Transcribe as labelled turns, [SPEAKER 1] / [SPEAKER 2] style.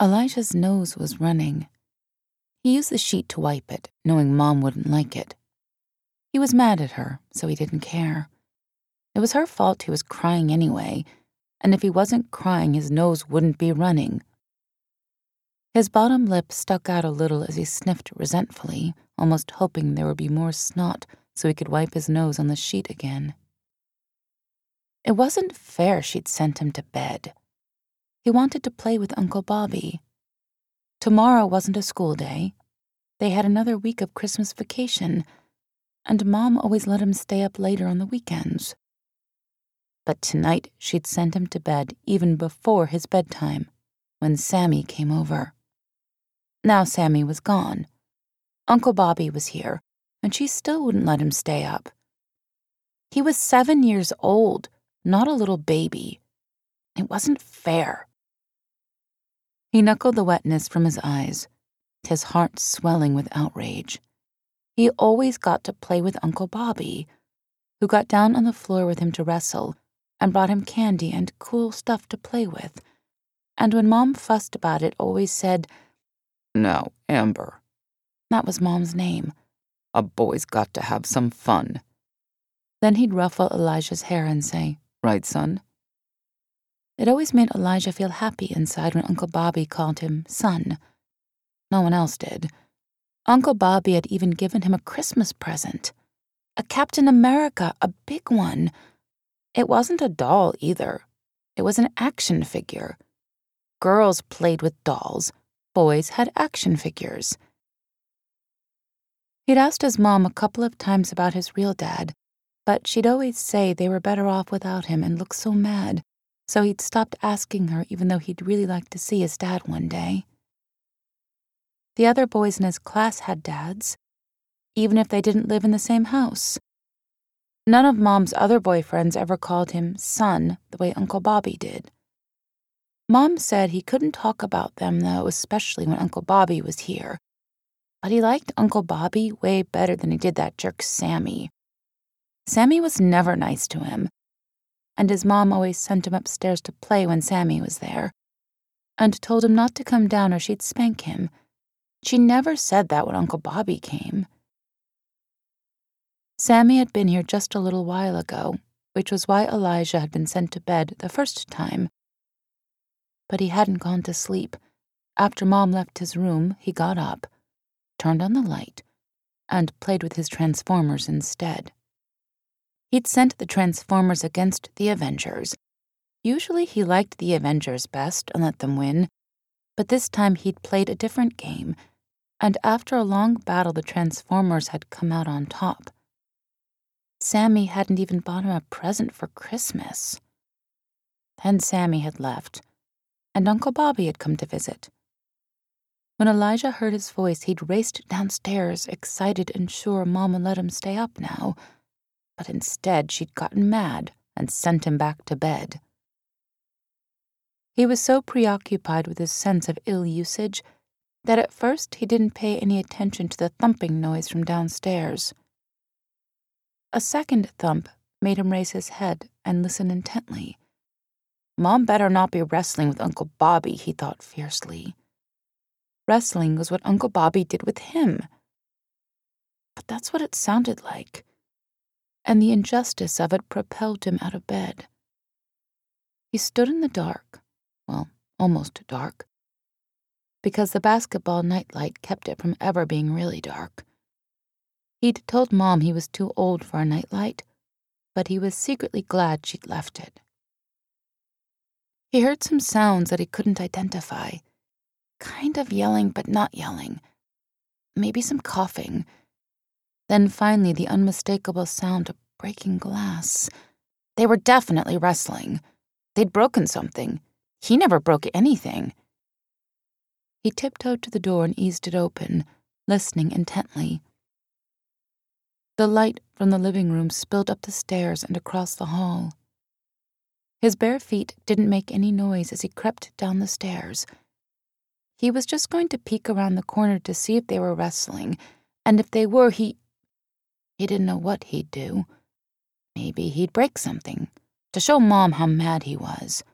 [SPEAKER 1] Elijah's nose was running. He used the sheet to wipe it, knowing Mom wouldn't like it. He was mad at her, so he didn't care. It was her fault he was crying anyway, and if he wasn't crying, his nose wouldn't be running. His bottom lip stuck out a little as he sniffed resentfully, almost hoping there would be more snot so he could wipe his nose on the sheet again. It wasn't fair she'd sent him to bed. He wanted to play with Uncle Bobby. Tomorrow wasn't a school day. They had another week of Christmas vacation, and Mom always let him stay up later on the weekends. But tonight she'd sent him to bed even before his bedtime, when Sammy came over. Now Sammy was gone. Uncle Bobby was here, and she still wouldn't let him stay up. He was seven years old, not a little baby. It wasn't fair. He knuckled the wetness from his eyes, his heart swelling with outrage. He always got to play with Uncle Bobby, who got down on the floor with him to wrestle and brought him candy and cool stuff to play with. And when Mom fussed about it, always said,
[SPEAKER 2] No, Amber.
[SPEAKER 1] That was Mom's name.
[SPEAKER 2] A boy's got to have some fun.
[SPEAKER 1] Then he'd ruffle Elijah's hair and say,
[SPEAKER 2] Right, son?
[SPEAKER 1] It always made Elijah feel happy inside when Uncle Bobby called him son. No one else did. Uncle Bobby had even given him a Christmas present a Captain America, a big one. It wasn't a doll either, it was an action figure. Girls played with dolls, boys had action figures. He'd asked his mom a couple of times about his real dad, but she'd always say they were better off without him and look so mad so he'd stopped asking her even though he'd really like to see his dad one day. The other boys in his class had dads, even if they didn't live in the same house. None of Mom's other boyfriends ever called him son the way Uncle Bobby did. Mom said he couldn't talk about them, though, especially when Uncle Bobby was here. But he liked Uncle Bobby way better than he did that jerk Sammy. Sammy was never nice to him, and his mom always sent him upstairs to play when Sammy was there, and told him not to come down or she'd spank him. She never said that when Uncle Bobby came. Sammy had been here just a little while ago, which was why Elijah had been sent to bed the first time. But he hadn't gone to sleep. After Mom left his room, he got up, turned on the light, and played with his Transformers instead. He'd sent the Transformers against the Avengers. Usually he liked the Avengers best and let them win, but this time he'd played a different game, and after a long battle, the Transformers had come out on top. Sammy hadn't even bought him a present for Christmas. Then Sammy had left, and Uncle Bobby had come to visit. When Elijah heard his voice, he'd raced downstairs, excited and sure Mom would let him stay up now but instead she'd gotten mad and sent him back to bed. He was so preoccupied with his sense of ill usage that at first he didn't pay any attention to the thumping noise from downstairs. A second thump made him raise his head and listen intently. Mom better not be wrestling with Uncle Bobby, he thought fiercely. Wrestling was what Uncle Bobby did with him. But that's what it sounded like and the injustice of it propelled him out of bed. He stood in the dark, well, almost dark, because the basketball nightlight kept it from ever being really dark. He'd told Mom he was too old for a nightlight, but he was secretly glad she'd left it. He heard some sounds that he couldn't identify kind of yelling, but not yelling. Maybe some coughing then finally, the unmistakable sound of breaking glass. They were definitely wrestling. They'd broken something. He never broke anything. He tiptoed to the door and eased it open, listening intently. The light from the living room spilled up the stairs and across the hall. His bare feet didn't make any noise as he crept down the stairs. He was just going to peek around the corner to see if they were wrestling, and if they were, he he didn't know what he'd do. Maybe he'd break something to show Mom how mad he was.